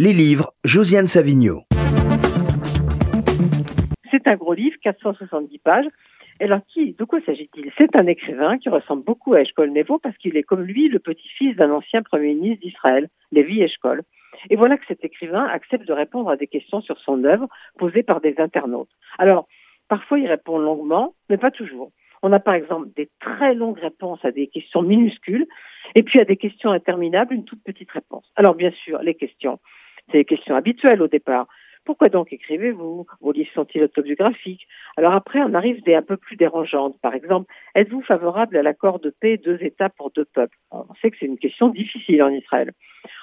Les livres, Josiane Savigno. C'est un gros livre, 470 pages. Alors, qui, de quoi s'agit-il? C'est un écrivain qui ressemble beaucoup à Eshkol Nevo parce qu'il est comme lui le petit-fils d'un ancien premier ministre d'Israël, Lévi Eshkol. Et voilà que cet écrivain accepte de répondre à des questions sur son œuvre posées par des internautes. Alors, parfois il répond longuement, mais pas toujours. On a par exemple des très longues réponses à des questions minuscules, et puis à des questions interminables, une toute petite réponse. Alors bien sûr, les questions, c'est les questions habituelles au départ. Pourquoi donc écrivez-vous? Vos livres sont-ils autobiographiques Alors après, on arrive des un peu plus dérangeantes. Par exemple, êtes-vous favorable à l'accord de paix deux États pour deux peuples? On sait que c'est une question difficile en Israël.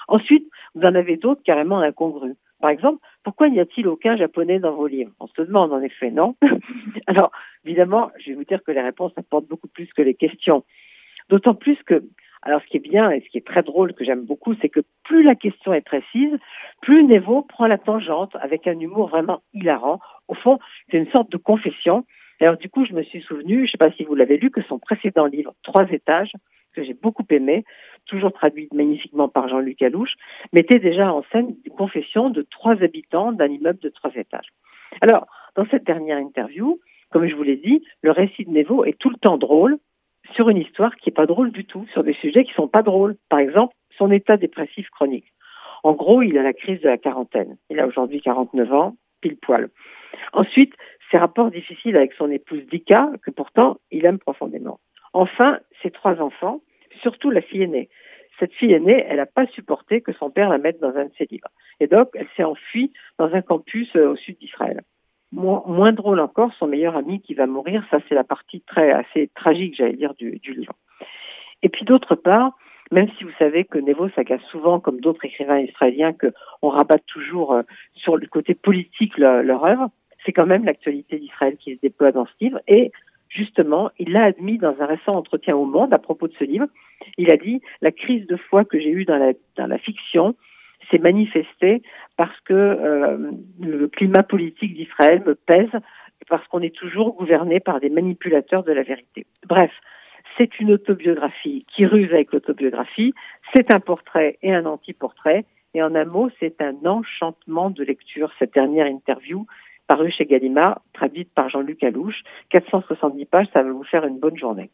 Ensuite, vous en avez d'autres carrément incongrues. Par exemple, pourquoi n'y a-t-il aucun japonais dans vos livres? On se demande en effet, non? Alors, évidemment, je vais vous dire que les réponses apportent beaucoup plus que les questions. D'autant plus que alors, ce qui est bien et ce qui est très drôle, que j'aime beaucoup, c'est que plus la question est précise, plus Nevo prend la tangente avec un humour vraiment hilarant. Au fond, c'est une sorte de confession. Alors, du coup, je me suis souvenu, je ne sais pas si vous l'avez lu, que son précédent livre, Trois étages, que j'ai beaucoup aimé, toujours traduit magnifiquement par Jean-Luc Alouche, mettait déjà en scène une confession de trois habitants d'un immeuble de trois étages. Alors, dans cette dernière interview, comme je vous l'ai dit, le récit de Nevo est tout le temps drôle, sur une histoire qui n'est pas drôle du tout, sur des sujets qui sont pas drôles. Par exemple, son état dépressif chronique. En gros, il a la crise de la quarantaine. Il a aujourd'hui 49 ans, pile poil. Ensuite, ses rapports difficiles avec son épouse Dika, que pourtant il aime profondément. Enfin, ses trois enfants, surtout la fille aînée. Cette fille aînée, elle n'a pas supporté que son père la mette dans un de ses livres. Et donc, elle s'est enfuie dans un campus euh, au sud d'Israël. Moins, drôle encore, son meilleur ami qui va mourir, ça c'est la partie très assez tragique, j'allais dire, du, du livre. Et puis d'autre part, même si vous savez que Nevo s'agace souvent, comme d'autres écrivains israéliens, qu'on rabatte toujours euh, sur le côté politique leur, œuvre, c'est quand même l'actualité d'Israël qui se déploie dans ce livre. Et justement, il l'a admis dans un récent entretien au Monde à propos de ce livre. Il a dit la crise de foi que j'ai eue dans la, fiction, s'est manifesté parce que euh, le climat politique d'Israël me pèse, parce qu'on est toujours gouverné par des manipulateurs de la vérité. Bref, c'est une autobiographie qui ruse avec l'autobiographie, c'est un portrait et un anti-portrait, et en un mot, c'est un enchantement de lecture, cette dernière interview parue chez Gallimard, traduite par Jean-Luc Alouche. 470 pages, ça va vous faire une bonne journée.